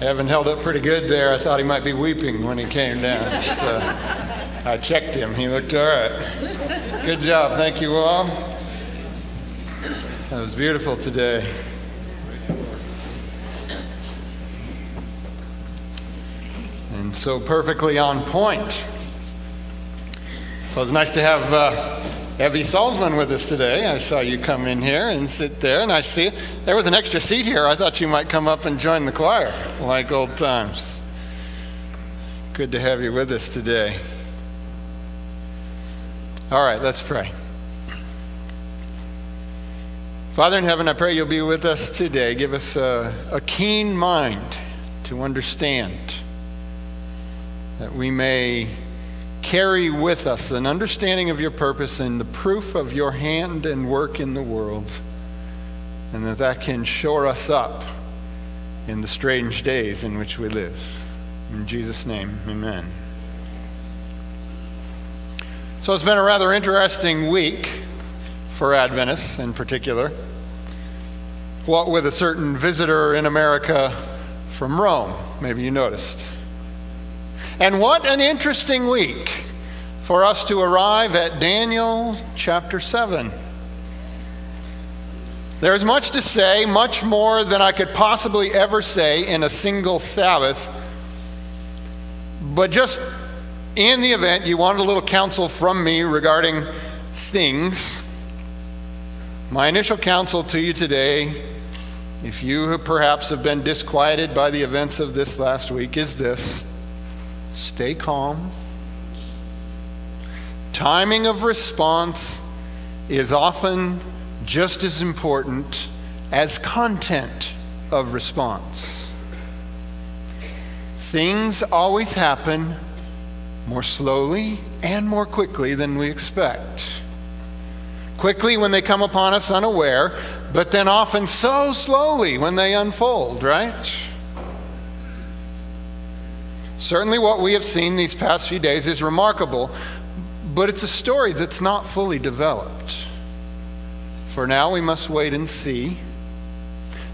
Evan held up pretty good there. I thought he might be weeping when he came down. So I checked him. He looked all right. Good job. Thank you all. That was beautiful today. And so perfectly on point. So it's nice to have uh, Evie Salzman with us today. I saw you come in here and sit there, and I see there was an extra seat here. I thought you might come up and join the choir like old times. Good to have you with us today. All right, let's pray. Father in heaven, I pray you'll be with us today. Give us a, a keen mind to understand that we may carry with us an understanding of your purpose and the proof of your hand and work in the world, and that that can shore us up in the strange days in which we live. In Jesus' name, amen. So it's been a rather interesting week for Adventists in particular. What with a certain visitor in America from Rome, maybe you noticed. And what an interesting week for us to arrive at Daniel chapter 7. There's much to say, much more than I could possibly ever say in a single Sabbath. But just in the event you wanted a little counsel from me regarding things, my initial counsel to you today, if you perhaps have been disquieted by the events of this last week, is this stay calm. Timing of response is often just as important as content of response. Things always happen more slowly and more quickly than we expect. Quickly when they come upon us unaware, but then often so slowly when they unfold, right? Certainly, what we have seen these past few days is remarkable, but it's a story that's not fully developed. For now, we must wait and see.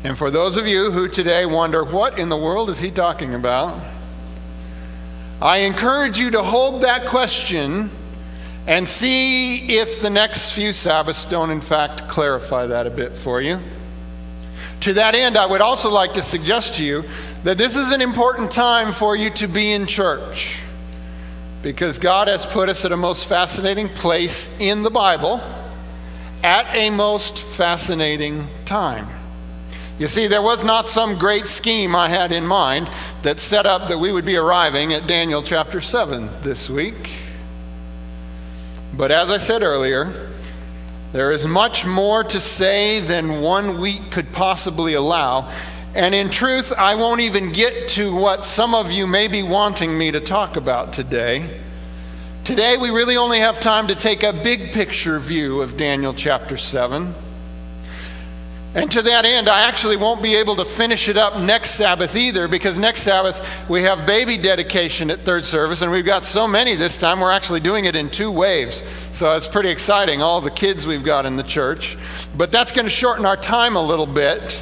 And for those of you who today wonder, what in the world is he talking about? I encourage you to hold that question and see if the next few Sabbaths don't, in fact, clarify that a bit for you. To that end, I would also like to suggest to you that this is an important time for you to be in church because God has put us at a most fascinating place in the Bible at a most fascinating time. You see, there was not some great scheme I had in mind that set up that we would be arriving at Daniel chapter 7 this week. But as I said earlier, there is much more to say than one week could possibly allow. And in truth, I won't even get to what some of you may be wanting me to talk about today. Today, we really only have time to take a big picture view of Daniel chapter 7. And to that end, I actually won't be able to finish it up next Sabbath either because next Sabbath we have baby dedication at third service, and we've got so many this time, we're actually doing it in two waves. So it's pretty exciting, all the kids we've got in the church. But that's going to shorten our time a little bit.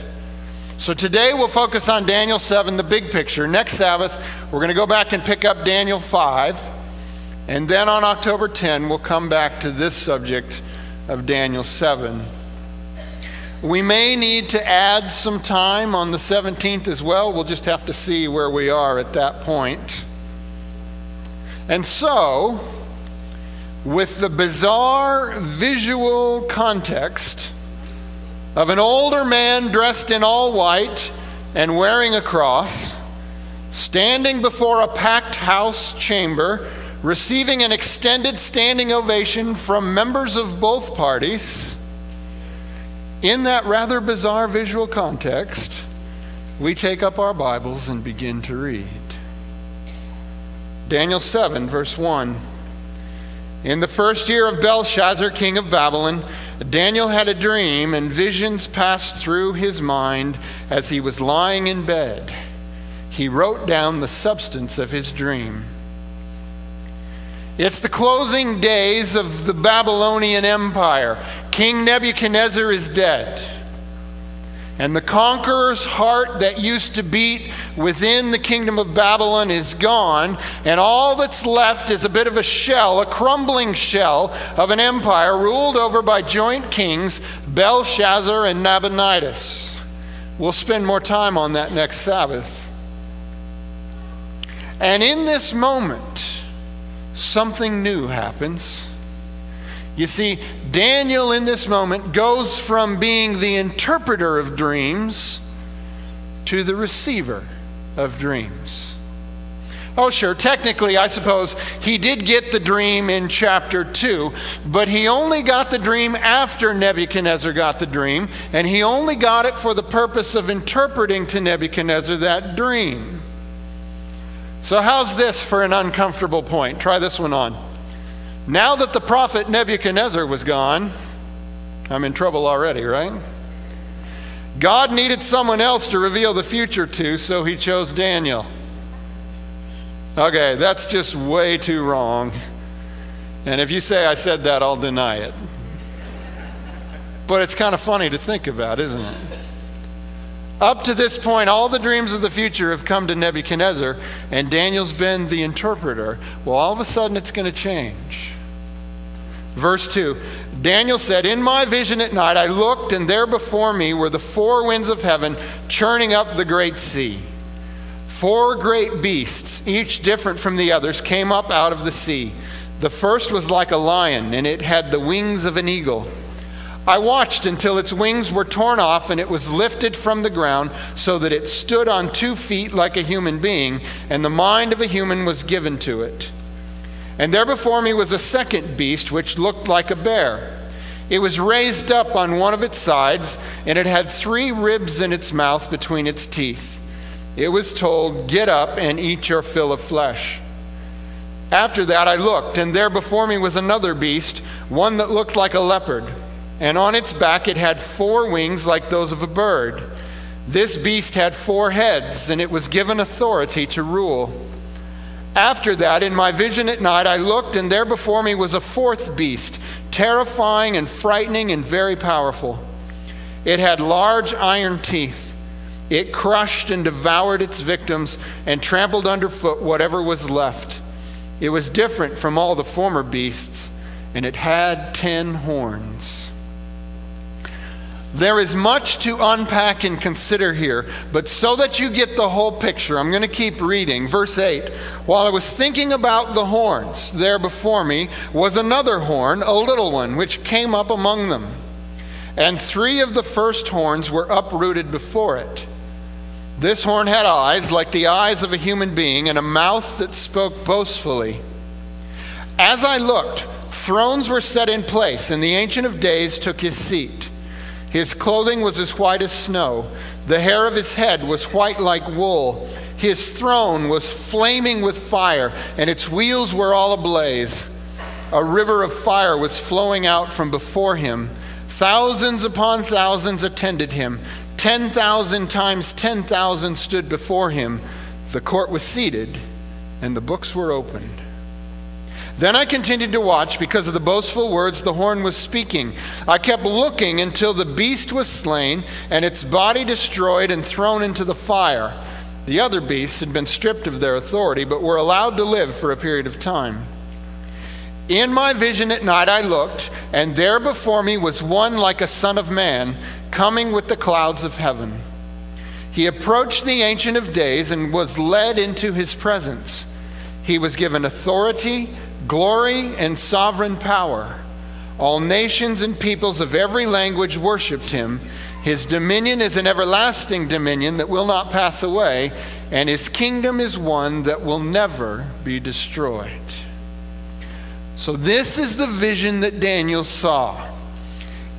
So today we'll focus on Daniel 7, the big picture. Next Sabbath, we're going to go back and pick up Daniel 5. And then on October 10, we'll come back to this subject of Daniel 7. We may need to add some time on the 17th as well. We'll just have to see where we are at that point. And so, with the bizarre visual context of an older man dressed in all white and wearing a cross, standing before a packed house chamber, receiving an extended standing ovation from members of both parties in that rather bizarre visual context, we take up our Bibles and begin to read. Daniel 7, verse 1. In the first year of Belshazzar, king of Babylon, Daniel had a dream, and visions passed through his mind as he was lying in bed. He wrote down the substance of his dream. It's the closing days of the Babylonian Empire. King Nebuchadnezzar is dead. And the conqueror's heart that used to beat within the kingdom of Babylon is gone, and all that's left is a bit of a shell, a crumbling shell of an empire ruled over by joint kings Belshazzar and Nabonidus. We'll spend more time on that next Sabbath. And in this moment, something new happens. You see, Daniel in this moment goes from being the interpreter of dreams to the receiver of dreams. Oh, sure, technically, I suppose he did get the dream in chapter 2, but he only got the dream after Nebuchadnezzar got the dream, and he only got it for the purpose of interpreting to Nebuchadnezzar that dream. So, how's this for an uncomfortable point? Try this one on. Now that the prophet Nebuchadnezzar was gone, I'm in trouble already, right? God needed someone else to reveal the future to, so he chose Daniel. Okay, that's just way too wrong. And if you say I said that, I'll deny it. But it's kind of funny to think about, isn't it? Up to this point, all the dreams of the future have come to Nebuchadnezzar, and Daniel's been the interpreter. Well, all of a sudden, it's going to change. Verse 2 Daniel said, In my vision at night, I looked, and there before me were the four winds of heaven churning up the great sea. Four great beasts, each different from the others, came up out of the sea. The first was like a lion, and it had the wings of an eagle. I watched until its wings were torn off and it was lifted from the ground so that it stood on two feet like a human being, and the mind of a human was given to it. And there before me was a second beast which looked like a bear. It was raised up on one of its sides, and it had three ribs in its mouth between its teeth. It was told, Get up and eat your fill of flesh. After that I looked, and there before me was another beast, one that looked like a leopard and on its back it had four wings like those of a bird. This beast had four heads, and it was given authority to rule. After that, in my vision at night, I looked, and there before me was a fourth beast, terrifying and frightening and very powerful. It had large iron teeth. It crushed and devoured its victims and trampled underfoot whatever was left. It was different from all the former beasts, and it had ten horns. There is much to unpack and consider here, but so that you get the whole picture, I'm going to keep reading. Verse 8 While I was thinking about the horns, there before me was another horn, a little one, which came up among them. And three of the first horns were uprooted before it. This horn had eyes like the eyes of a human being, and a mouth that spoke boastfully. As I looked, thrones were set in place, and the Ancient of Days took his seat. His clothing was as white as snow. The hair of his head was white like wool. His throne was flaming with fire, and its wheels were all ablaze. A river of fire was flowing out from before him. Thousands upon thousands attended him. 10,000 times 10,000 stood before him. The court was seated, and the books were opened. Then I continued to watch because of the boastful words the horn was speaking. I kept looking until the beast was slain and its body destroyed and thrown into the fire. The other beasts had been stripped of their authority, but were allowed to live for a period of time. In my vision at night I looked, and there before me was one like a son of man, coming with the clouds of heaven. He approached the Ancient of Days and was led into his presence. He was given authority glory and sovereign power. All nations and peoples of every language worshiped him. His dominion is an everlasting dominion that will not pass away, and his kingdom is one that will never be destroyed. So, this is the vision that Daniel saw.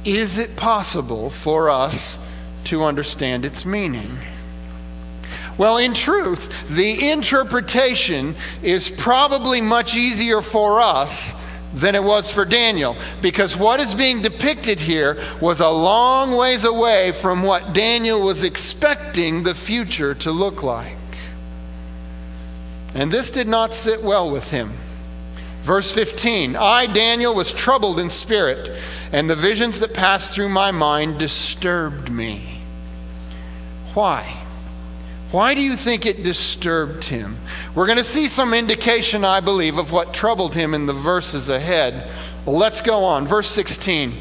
Is it possible for us to understand its meaning? Well, in truth, the interpretation is probably much easier for us than it was for Daniel because what is being depicted here was a long ways away from what Daniel was expecting the future to look like. And this did not sit well with him. Verse 15 I, Daniel, was troubled in spirit, and the visions that passed through my mind disturbed me. Why? Why do you think it disturbed him? We're going to see some indication, I believe, of what troubled him in the verses ahead. Let's go on. Verse 16.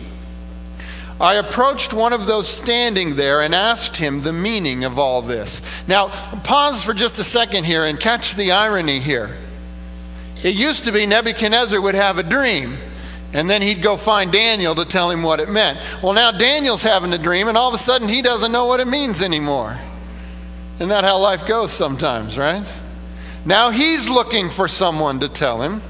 I approached one of those standing there and asked him the meaning of all this. Now, pause for just a second here and catch the irony here. It used to be Nebuchadnezzar would have a dream, and then he'd go find Daniel to tell him what it meant. Well, now Daniel's having a dream, and all of a sudden he doesn't know what it means anymore. Isn't that how life goes sometimes, right? Now he's looking for someone to tell him.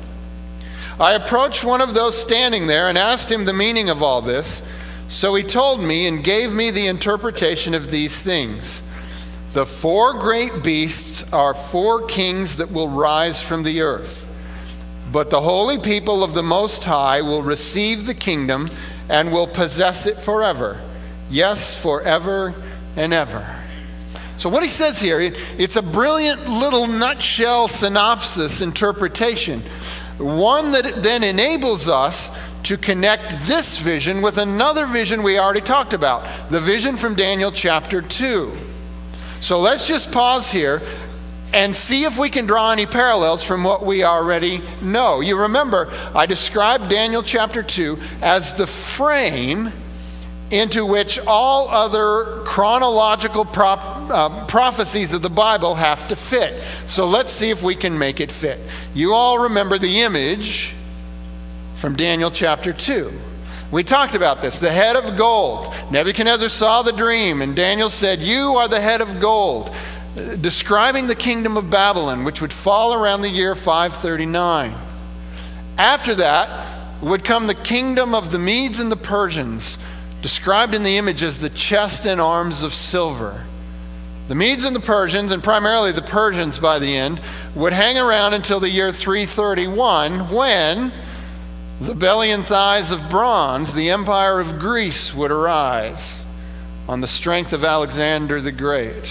I approached one of those standing there and asked him the meaning of all this. So he told me and gave me the interpretation of these things. The four great beasts are four kings that will rise from the earth. But the holy people of the Most High will receive the kingdom and will possess it forever. Yes, forever and ever. So, what he says here, it's a brilliant little nutshell synopsis interpretation, one that then enables us to connect this vision with another vision we already talked about the vision from Daniel chapter 2. So, let's just pause here and see if we can draw any parallels from what we already know. You remember, I described Daniel chapter 2 as the frame into which all other chronological prop, uh, prophecies of the Bible have to fit. So let's see if we can make it fit. You all remember the image from Daniel chapter 2. We talked about this. The head of gold. Nebuchadnezzar saw the dream, and Daniel said, You are the head of gold, describing the kingdom of Babylon, which would fall around the year 539. After that would come the kingdom of the Medes and the Persians described in the image as the chest and arms of silver. The Medes and the Persians, and primarily the Persians by the end, would hang around until the year 331 when the belly and thighs of bronze, the empire of Greece, would arise on the strength of Alexander the Great.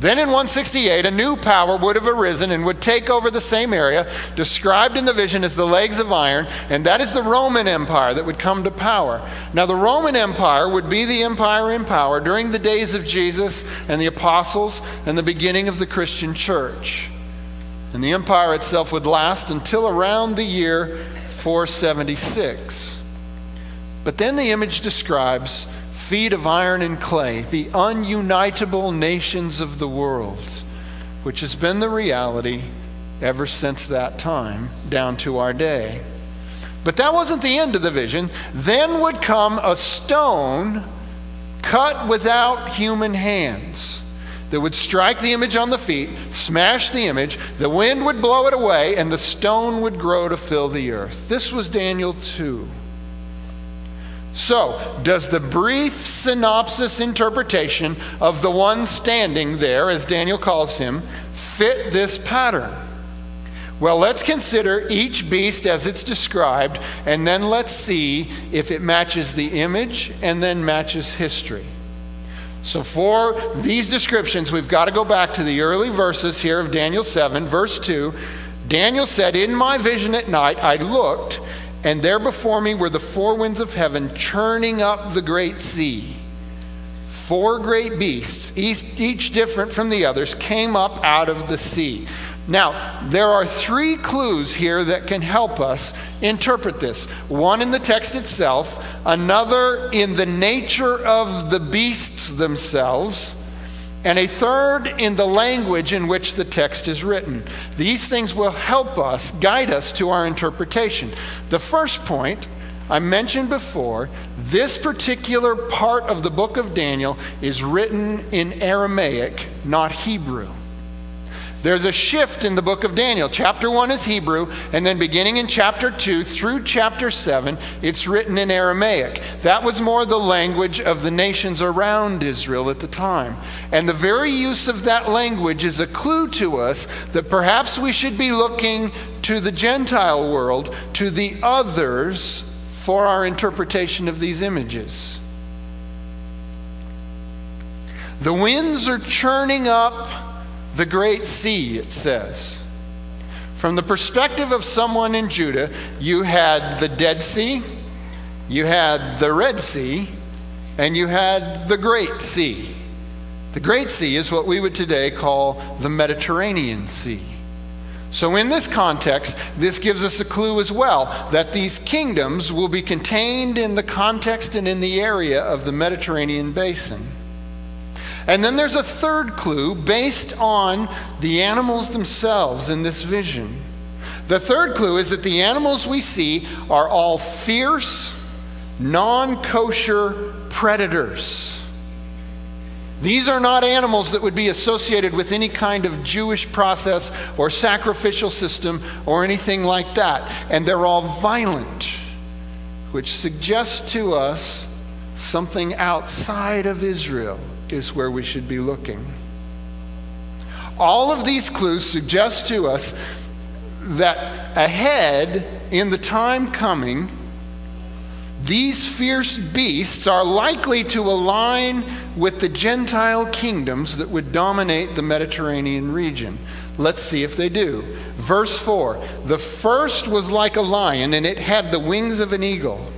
Then in 168, a new power would have arisen and would take over the same area, described in the vision as the legs of iron, and that is the Roman Empire that would come to power. Now, the Roman Empire would be the empire in power during the days of Jesus and the apostles and the beginning of the Christian church. And the empire itself would last until around the year 476. But then the image describes feet of iron and clay, the ununitable nations of the world, which has been the reality ever since that time down to our day. But that wasn't the end of the vision. Then would come a stone cut without human hands that would strike the image on the feet, smash the image, the wind would blow it away, and the stone would grow to fill the earth. This was Daniel 2. So, does the brief synopsis interpretation of the one standing there, as Daniel calls him, fit this pattern? Well, let's consider each beast as it's described, and then let's see if it matches the image and then matches history. So, for these descriptions, we've got to go back to the early verses here of Daniel 7, verse 2. Daniel said, In my vision at night, I looked and there before me were the four winds of heaven churning up the great sea. Four great beasts, each, different from the others, came up out of the sea. Now, there are three clues here that can help us interpret this one in the text itself, another in the nature of the beasts themselves and a third in the language in which the text is written. These things will help us, guide us to our interpretation. The first point I mentioned before, this particular part of the book of Daniel is written in Aramaic, not Hebrew. There's a shift in the book of Daniel. Chapter 1 is Hebrew, and then beginning in chapter 2 through chapter 7, it's written in Aramaic. That was more the language of the nations around Israel at the time. And the very use of that language is a clue to us that perhaps we should be looking to the Gentile world, to the others, for our interpretation of these images. The winds are churning up the great sea, it says. From the perspective of someone in Judah, you had the Dead Sea, you had the Red Sea, and you had the Great Sea. The Great Sea is what we would today call the Mediterranean Sea. So, in this context, this gives us a clue as well that these kingdoms will be contained in the context and in the area of the Mediterranean basin. And then there's a third clue based on the animals themselves in this vision. The third clue is that the animals we see are all fierce, non kosher predators. These are not animals that would be associated with any kind of Jewish process or sacrificial system or anything like that. And they're all violent, which suggests to us something outside of Israel is where we should be looking. All of these clues suggest to us that ahead in the time coming, these fierce beasts are likely to align with the Gentile kingdoms that would dominate the Mediterranean region. Let's see if they do. Verse 4 The first was like a lion, and it had the wings of an eagle.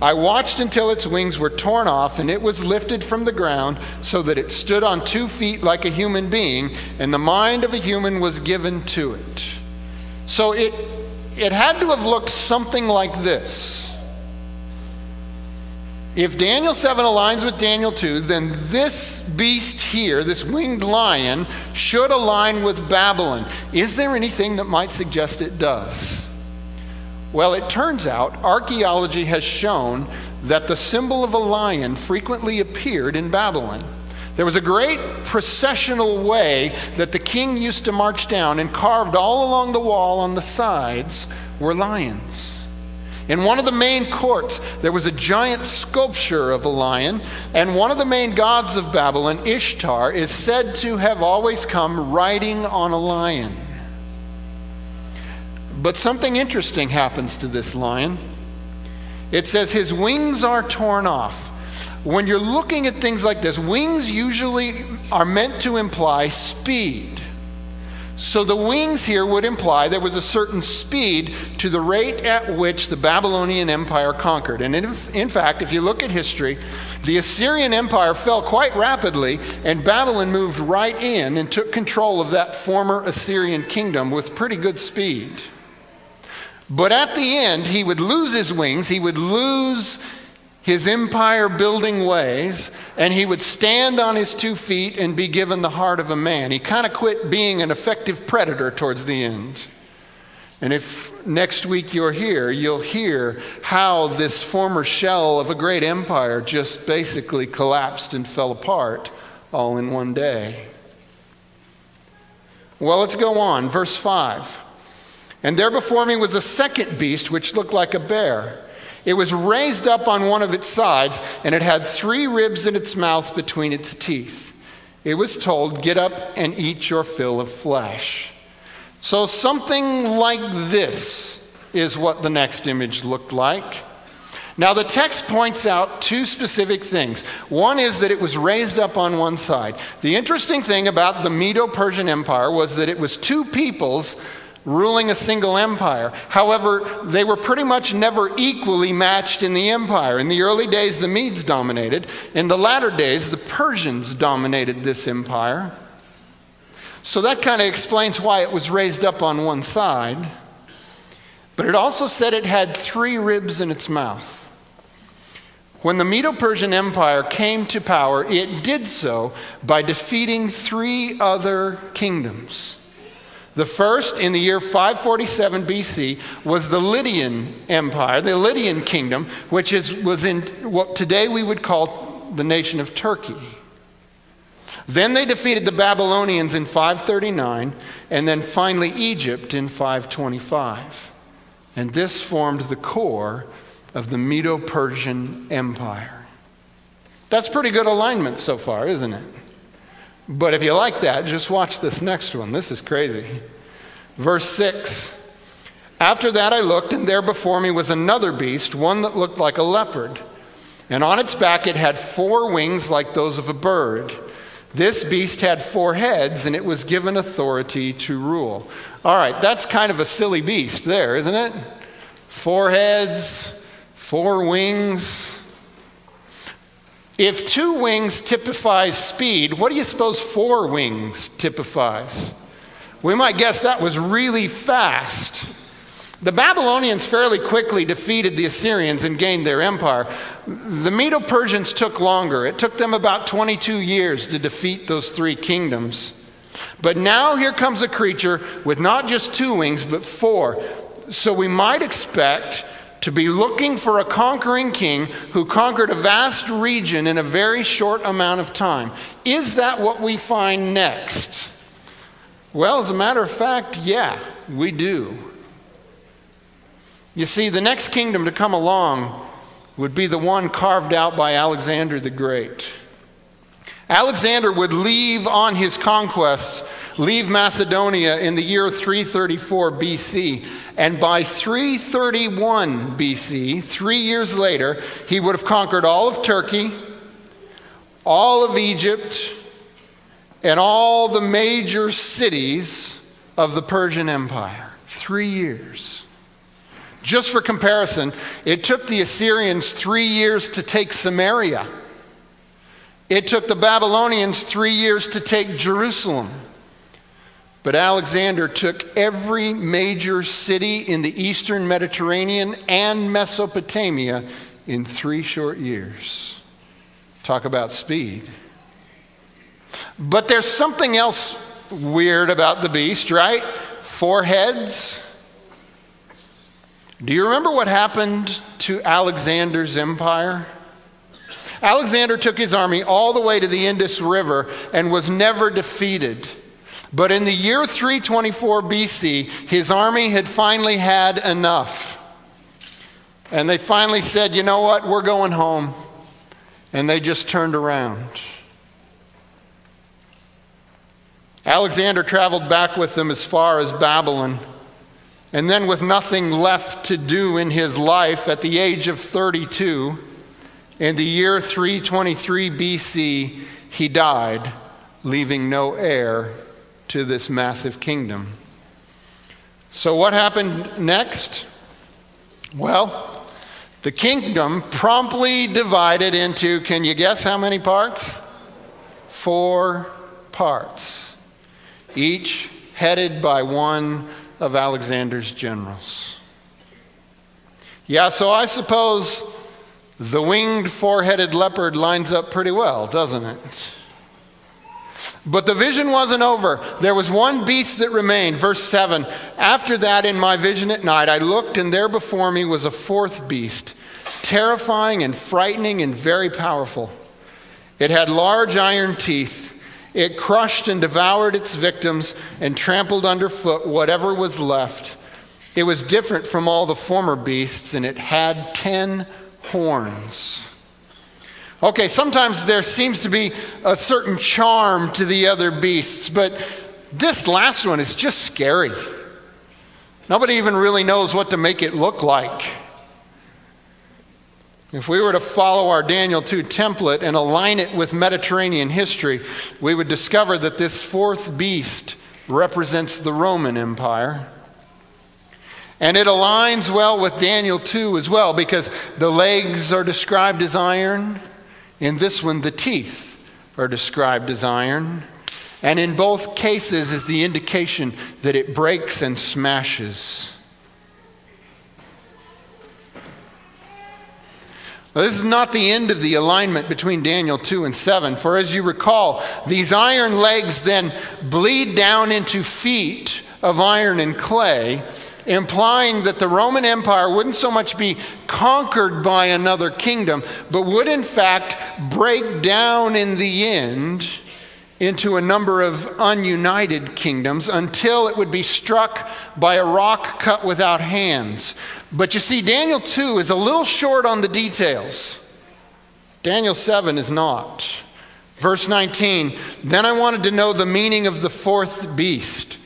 I watched until its wings were torn off, and it was lifted from the ground so that it stood on two feet like a human being, and the mind of a human was given to it. So it, it had to have looked something like this. If Daniel 7 aligns with Daniel 2, then this beast here, this winged lion, should align with Babylon. Is there anything that might suggest it does? Well, it turns out archaeology has shown that the symbol of a lion frequently appeared in Babylon. There was a great processional way that the king used to march down, and carved all along the wall on the sides were lions. In one of the main courts, there was a giant sculpture of a lion, and one of the main gods of Babylon, Ishtar, is said to have always come riding on a lion. But something interesting happens to this lion. It says his wings are torn off. When you're looking at things like this, wings usually are meant to imply speed. So the wings here would imply there was a certain speed to the rate at which the Babylonian Empire conquered. And in, in, fact, if you look at history, the Assyrian Empire fell quite rapidly, and Babylon moved right in and took control of that former Assyrian kingdom with pretty good speed. But at the end, he would lose his wings, he would lose his empire building ways, and he would stand on his two feet and be given the heart of a man. He kind of quit being an effective predator towards the end. And if next week you're here, you'll hear how this former shell of a great empire just basically collapsed and fell apart all in one day. Well, let's go on. Verse 5. And there before me was a second beast which looked like a bear. It was raised up on one of its sides, and it had three ribs in its mouth between its teeth. It was told, Get up and eat your fill of flesh. So, something like this is what the next image looked like. Now, the text points out two specific things. One is that it was raised up on one side. The interesting thing about the Medo Persian Empire was that it was two peoples ruling a single empire. However, they were pretty much never equally matched in the empire. In the early days, the Medes dominated. In the latter days, the Persians dominated this empire. So that kind of explains why it was raised up on one side. But it also said it had three ribs in its mouth. When the Medo Persian Empire came to power, it did so by defeating three other kingdoms. The first, in the year 547 BC, was the Lydian Empire, the Lydian kingdom, which is, was in what today we would call the nation of Turkey. Then they defeated the Babylonians in 539, and then finally Egypt in 525. And this formed the core of the Medo Persian Empire. That's pretty good alignment so far, isn't it? But if you like that, just watch this next one. This is crazy. Verse 6 After that I looked, and there before me was another beast, one that looked like a leopard. And on its back it had four wings like those of a bird. This beast had four heads, and it was given authority to rule. All right, that's kind of a silly beast there, isn't it? Four heads, four wings. If two wings typifies speed, what do you suppose four wings typifies? We might guess that was really fast. The Babylonians fairly quickly defeated the Assyrians and gained their empire. The Medo Persians took longer. It took them about 22 years to defeat those three kingdoms. But now here comes a creature with not just two wings, but four. So we might expect to be looking for a conquering king who conquered a vast region in a very short amount of time. Is that what we find next? Well, as a matter of fact, yeah, we do. You see, the next kingdom to come along would be the one carved out by Alexander the Great. Alexander would leave on his conquests leave Macedonia in the year 334 BC. And by 331 BC, three years later, he would have conquered all of Turkey, all of Egypt, and all the major cities of the Persian Empire. Three years. Just for comparison, it took the Assyrians three years to take Samaria. It took the Babylonians three years to take Jerusalem. But Alexander took every major city in the eastern Mediterranean and Mesopotamia in three short years. Talk about speed. But there's something else weird about the beast, right? Four heads. Do you remember what happened to Alexander's empire? Alexander took his army all the way to the Indus River and was never defeated. But in the year 324 BC, his army had finally had enough. And they finally said, you know what, we're going home. And they just turned around. Alexander traveled back with them as far as Babylon. And then, with nothing left to do in his life at the age of 32, in the year 323 BC, he died, leaving no heir to this massive kingdom. So, what happened next? Well, the kingdom promptly divided into, can you guess how many parts? Four parts, each headed by one of Alexander's generals. Yeah, so I suppose the winged four headed leopard lines up pretty well, doesn't it? But the vision wasn't over. There was one beast that remained. Verse 7 After that, in my vision at night, I looked, and there before me was a fourth beast, terrifying and frightening and very powerful. It had large iron teeth. It crushed and devoured its victims and trampled underfoot whatever was left. It was different from all the former beasts, and it had ten horns. Okay, sometimes there seems to be a certain charm to the other beasts, but this last one is just scary. Nobody even really knows what to make it look like. If we were to follow our Daniel 2 template and align it with Mediterranean history, we would discover that this fourth beast represents the Roman Empire. And it aligns well with Daniel 2 as well because the legs are described as iron, in this one, the teeth are described as iron. And in both cases is the indication that it breaks and smashes. This is not the end of the alignment between Daniel 2 and 7, for as you recall, these iron legs then bleed down into feet of iron and clay, implying that the Roman Empire wouldn't so much be conquered by another kingdom, but would in fact break down in the end into a number of ununited kingdoms until it would be struck by a rock cut without hands. But you see, Daniel 2 is a little short on the details. Daniel 7 is not. Verse 19 Then I wanted to know the meaning of the fourth beast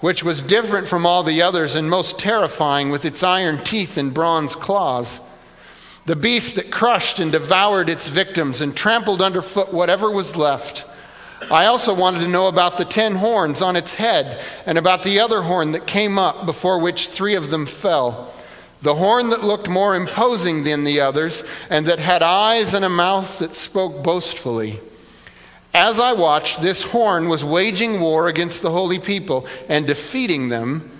which was different from all the others and most terrifying with its iron teeth and bronze claws. The beast that crushed and devoured its victims and trampled underfoot whatever was left. I also wanted to know about the ten horns on its head and about the other horn that came up, before which three of them fell. the horn that looked more imposing than the others, and that had eyes and a mouth that spoke boastfully. As I watched, this horn was waging war against the holy people and defeating them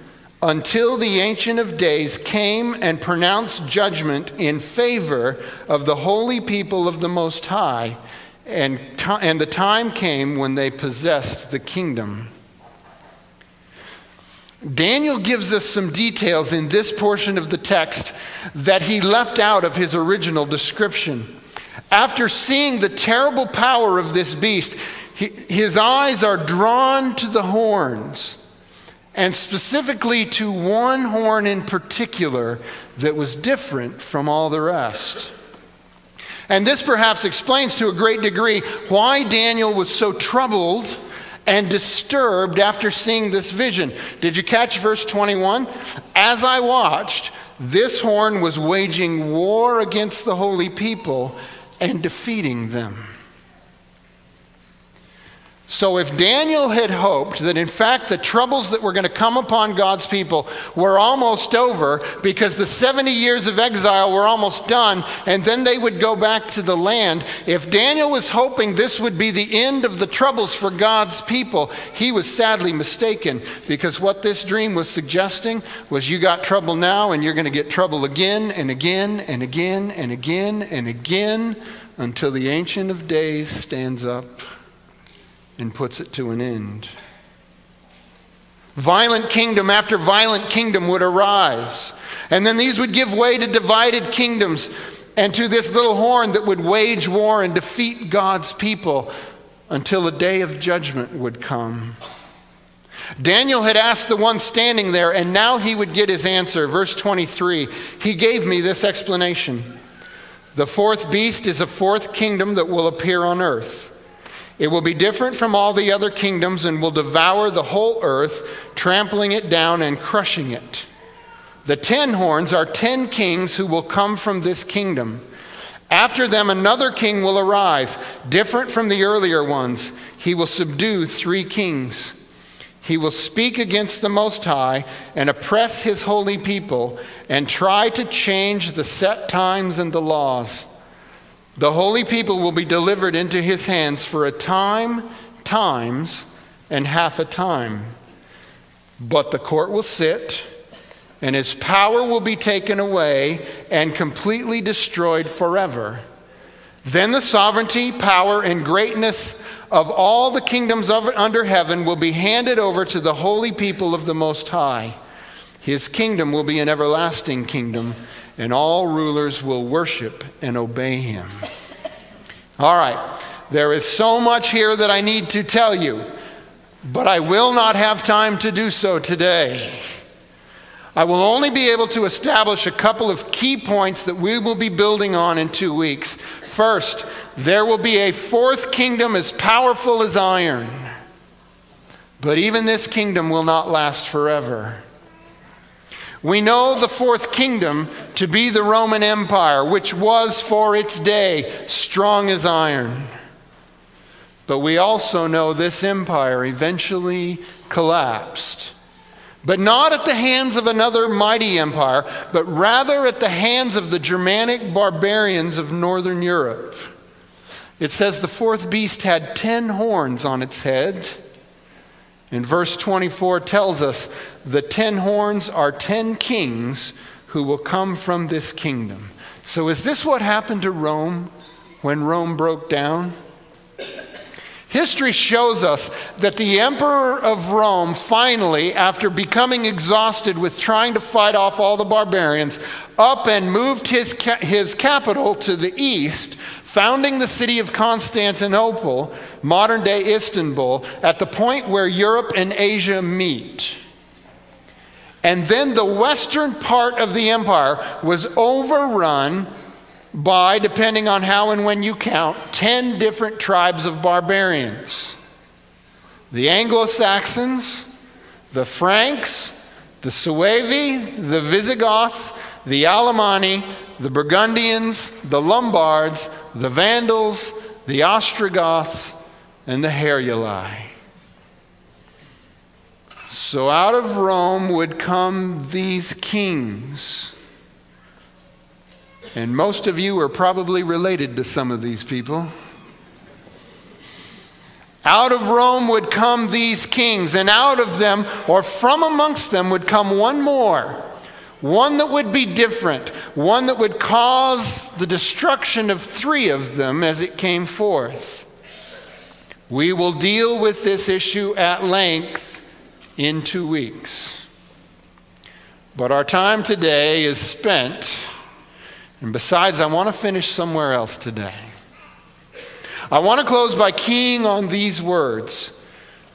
until the Ancient of Days came and pronounced judgment in favor of the holy people of the Most High. And, t- and the time came when they possessed the kingdom. Daniel gives us some details in this portion of the text that he left out of his original description. After seeing the terrible power of this beast, his eyes are drawn to the horns, and specifically to one horn in particular that was different from all the rest. And this perhaps explains to a great degree why Daniel was so troubled and disturbed after seeing this vision. Did you catch verse 21? As I watched, this horn was waging war against the holy people and defeating them. So, if Daniel had hoped that in fact the troubles that were going to come upon God's people were almost over because the 70 years of exile were almost done and then they would go back to the land, if Daniel was hoping this would be the end of the troubles for God's people, he was sadly mistaken because what this dream was suggesting was you got trouble now and you're going to get trouble again and again and again and again and again until the Ancient of Days stands up and puts it to an end. Violent kingdom after violent kingdom would arise. And then these would give way to divided kingdoms and to this little horn that would wage war and defeat God's people until a day of judgment would come. Daniel had asked the one standing there, and now he would get his answer. Verse 23 He gave me this explanation The fourth beast is a fourth kingdom that will appear on earth. It will be different from all the other kingdoms and will devour the whole earth, trampling it down and crushing it. The ten horns are ten kings who will come from this kingdom. After them, another king will arise, different from the earlier ones. He will subdue three kings. He will speak against the Most High and oppress his holy people and try to change the set times and the laws. The holy people will be delivered into his hands for a time, times, and half a time. But the court will sit, and his power will be taken away and completely destroyed forever. Then the sovereignty, power, and greatness of all the kingdoms of, under heaven will be handed over to the holy people of the Most High. His kingdom will be an everlasting kingdom and all rulers will worship and obey him. All right, there is so much here that I need to tell you, but I will not have time to do so today. I will only be able to establish a couple of key points that we will be building on in two weeks. First, there will be a fourth kingdom as powerful as iron. But even this kingdom will not last forever. We know the fourth kingdom to be the Roman Empire, which was for its day strong as iron. But we also know this empire eventually collapsed. But not at the hands of another mighty empire, but rather at the hands of the Germanic barbarians of northern Europe. It says the fourth beast had ten horns on its head and verse 24 tells us the ten horns are ten kings who will come from this kingdom. So, is this what happened to Rome when Rome broke down? History shows us that the emperor of Rome finally, after becoming exhausted with trying to fight off all the barbarians, up and moved his, ca- his capital to the east, founding the city of Constantinople, modern day Istanbul, at the point where Europe and Asia meet. And then the western part of the empire was overrun by, depending on how and when you count, 10 different tribes of barbarians the Anglo Saxons, the Franks, the Suevi, the Visigoths, the Alemanni, the Burgundians, the Lombards, the Vandals, the Ostrogoths, and the Heruli. So out of Rome would come these kings And most of you are probably related to some of these people. Out of Rome would come these kings, and out of them, or from amongst them, would come one more. One that would be different, one that would cause the destruction of three of them as it came forth. We will deal with this issue at length in two weeks. But our time today is spent, and besides, I want to finish somewhere else today. I want to close by keying on these words.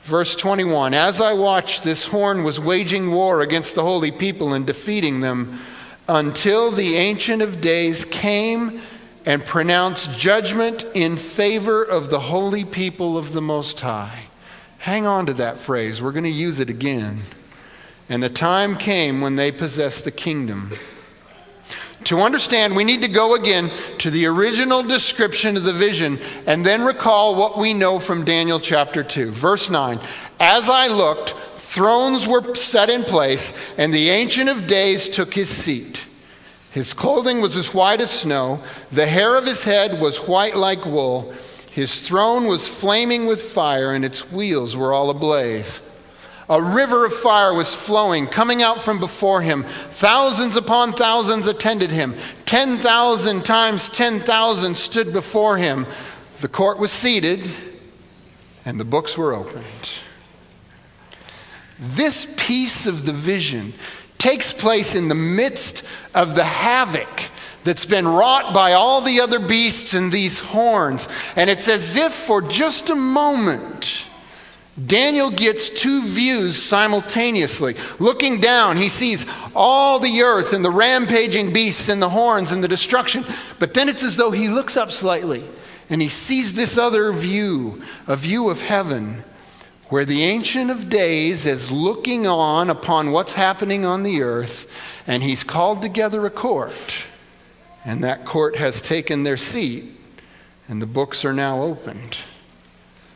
Verse 21 As I watched, this horn was waging war against the holy people and defeating them until the Ancient of Days came and pronounced judgment in favor of the holy people of the Most High. Hang on to that phrase. We're going to use it again. And the time came when they possessed the kingdom. To understand, we need to go again to the original description of the vision and then recall what we know from Daniel chapter 2. Verse 9 As I looked, thrones were set in place, and the Ancient of Days took his seat. His clothing was as white as snow, the hair of his head was white like wool. His throne was flaming with fire, and its wheels were all ablaze. A river of fire was flowing, coming out from before him. Thousands upon thousands attended him. 10,000 times 10,000 stood before him. The court was seated, and the books were opened. This piece of the vision takes place in the midst of the havoc that's been wrought by all the other beasts and these horns. And it's as if for just a moment, Daniel gets two views simultaneously. Looking down, he sees all the earth and the rampaging beasts and the horns and the destruction. But then it's as though he looks up slightly and he sees this other view, a view of heaven, where the Ancient of Days is looking on upon what's happening on the earth, and he's called together a court. And that court has taken their seat, and the books are now opened.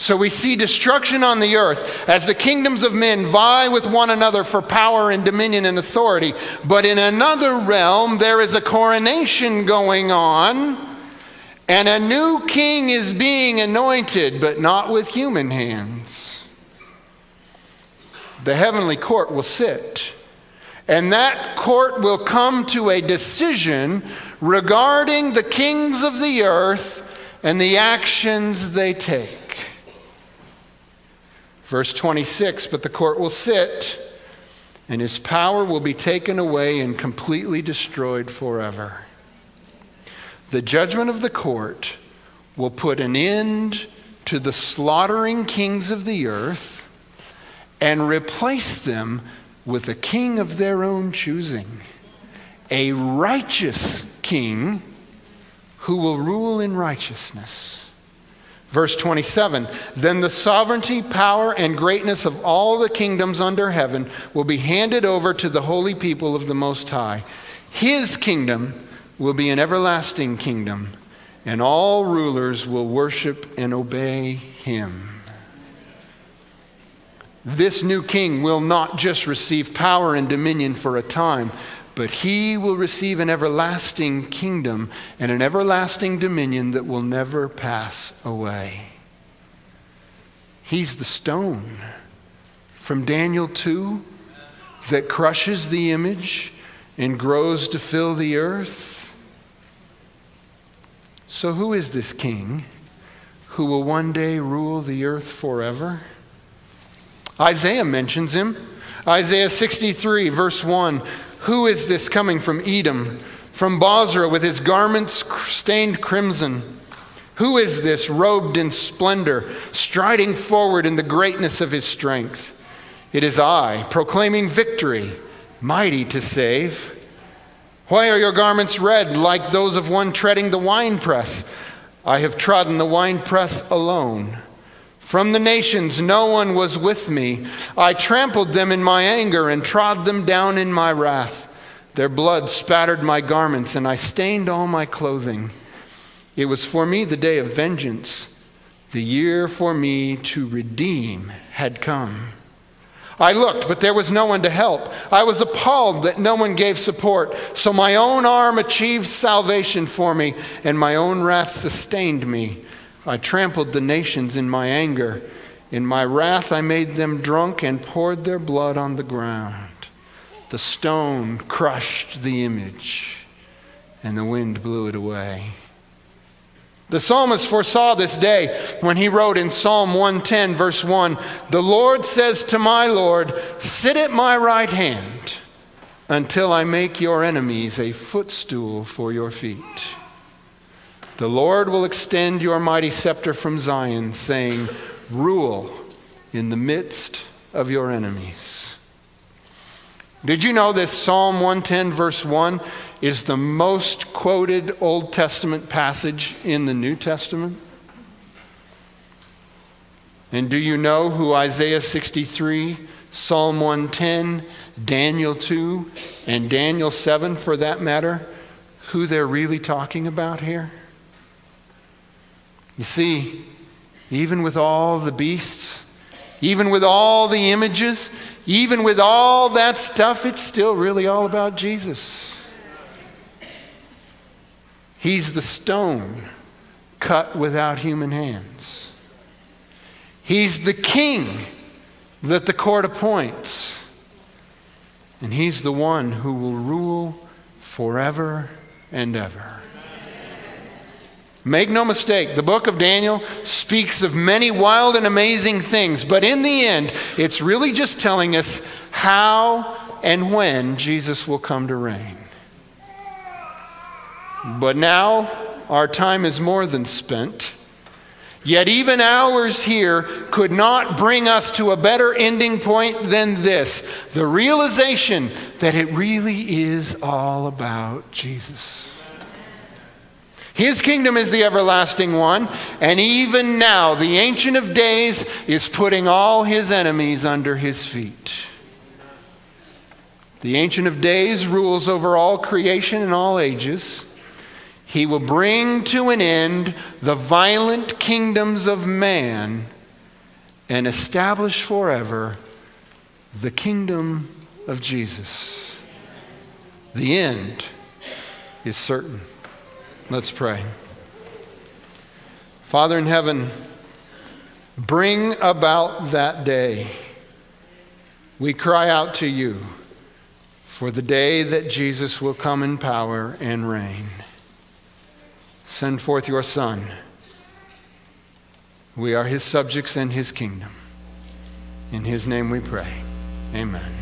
So we see destruction on the earth as the kingdoms of men vie with one another for power and dominion and authority. But in another realm, there is a coronation going on, and a new king is being anointed, but not with human hands. The heavenly court will sit, and that court will come to a decision regarding the kings of the earth and the actions they take. Verse 26 But the court will sit, and his power will be taken away and completely destroyed forever. The judgment of the court will put an end to the slaughtering kings of the earth and replace them with a king of their own choosing, a righteous king who will rule in righteousness. Verse 27 Then the sovereignty, power, and greatness of all the kingdoms under heaven will be handed over to the holy people of the Most High. His kingdom will be an everlasting kingdom, and all rulers will worship and obey him. This new king will not just receive power and dominion for a time, but he will receive an everlasting kingdom and an everlasting dominion that will never pass away. He's the stone from Daniel 2 that crushes the image and grows to fill the earth. So, who is this king who will one day rule the earth forever? Isaiah mentions him. Isaiah 63, verse 1 who is this coming from Edom, from Bozrah with his garments stained crimson? Who is this robed in splendor, striding forward in the greatness of his strength? It is I, proclaiming victory, mighty to save. Why are your garments red like those of one treading the winepress? I have trodden the winepress alone. From the nations, no one was with me. I trampled them in my anger and trod them down in my wrath. Their blood spattered my garments, and I stained all my clothing. It was for me the day of vengeance. The year for me to redeem had come. I looked, but there was no one to help. I was appalled that no one gave support. So my own arm achieved salvation for me, and my own wrath sustained me. I trampled the nations in my anger. In my wrath, I made them drunk and poured their blood on the ground. The stone crushed the image, and the wind blew it away. The psalmist foresaw this day when he wrote in Psalm 110, verse 1 The Lord says to my Lord, Sit at my right hand until I make your enemies a footstool for your feet. The Lord will extend your mighty scepter from Zion, saying, Rule in the midst of your enemies. Did you know this Psalm 110, verse 1, is the most quoted Old Testament passage in the New Testament? And do you know who Isaiah 63, Psalm 110, Daniel 2, and Daniel 7, for that matter, who they're really talking about here? You see, even with all the beasts, even with all the images, even with all that stuff, it's still really all about Jesus. He's the stone cut without human hands. He's the king that the court appoints. And he's the one who will rule forever and ever. Make no mistake, the book of Daniel speaks of many wild and amazing things, but in the end, it's really just telling us how and when Jesus will come to reign. But now, our time is more than spent. Yet, even hours here could not bring us to a better ending point than this the realization that it really is all about Jesus. His kingdom is the everlasting one, and even now the Ancient of Days is putting all his enemies under his feet. The Ancient of Days rules over all creation and all ages. He will bring to an end the violent kingdoms of man and establish forever the kingdom of Jesus. The end is certain. Let's pray. Father in heaven, bring about that day. We cry out to you for the day that Jesus will come in power and reign. Send forth your Son. We are his subjects and his kingdom. In his name we pray. Amen.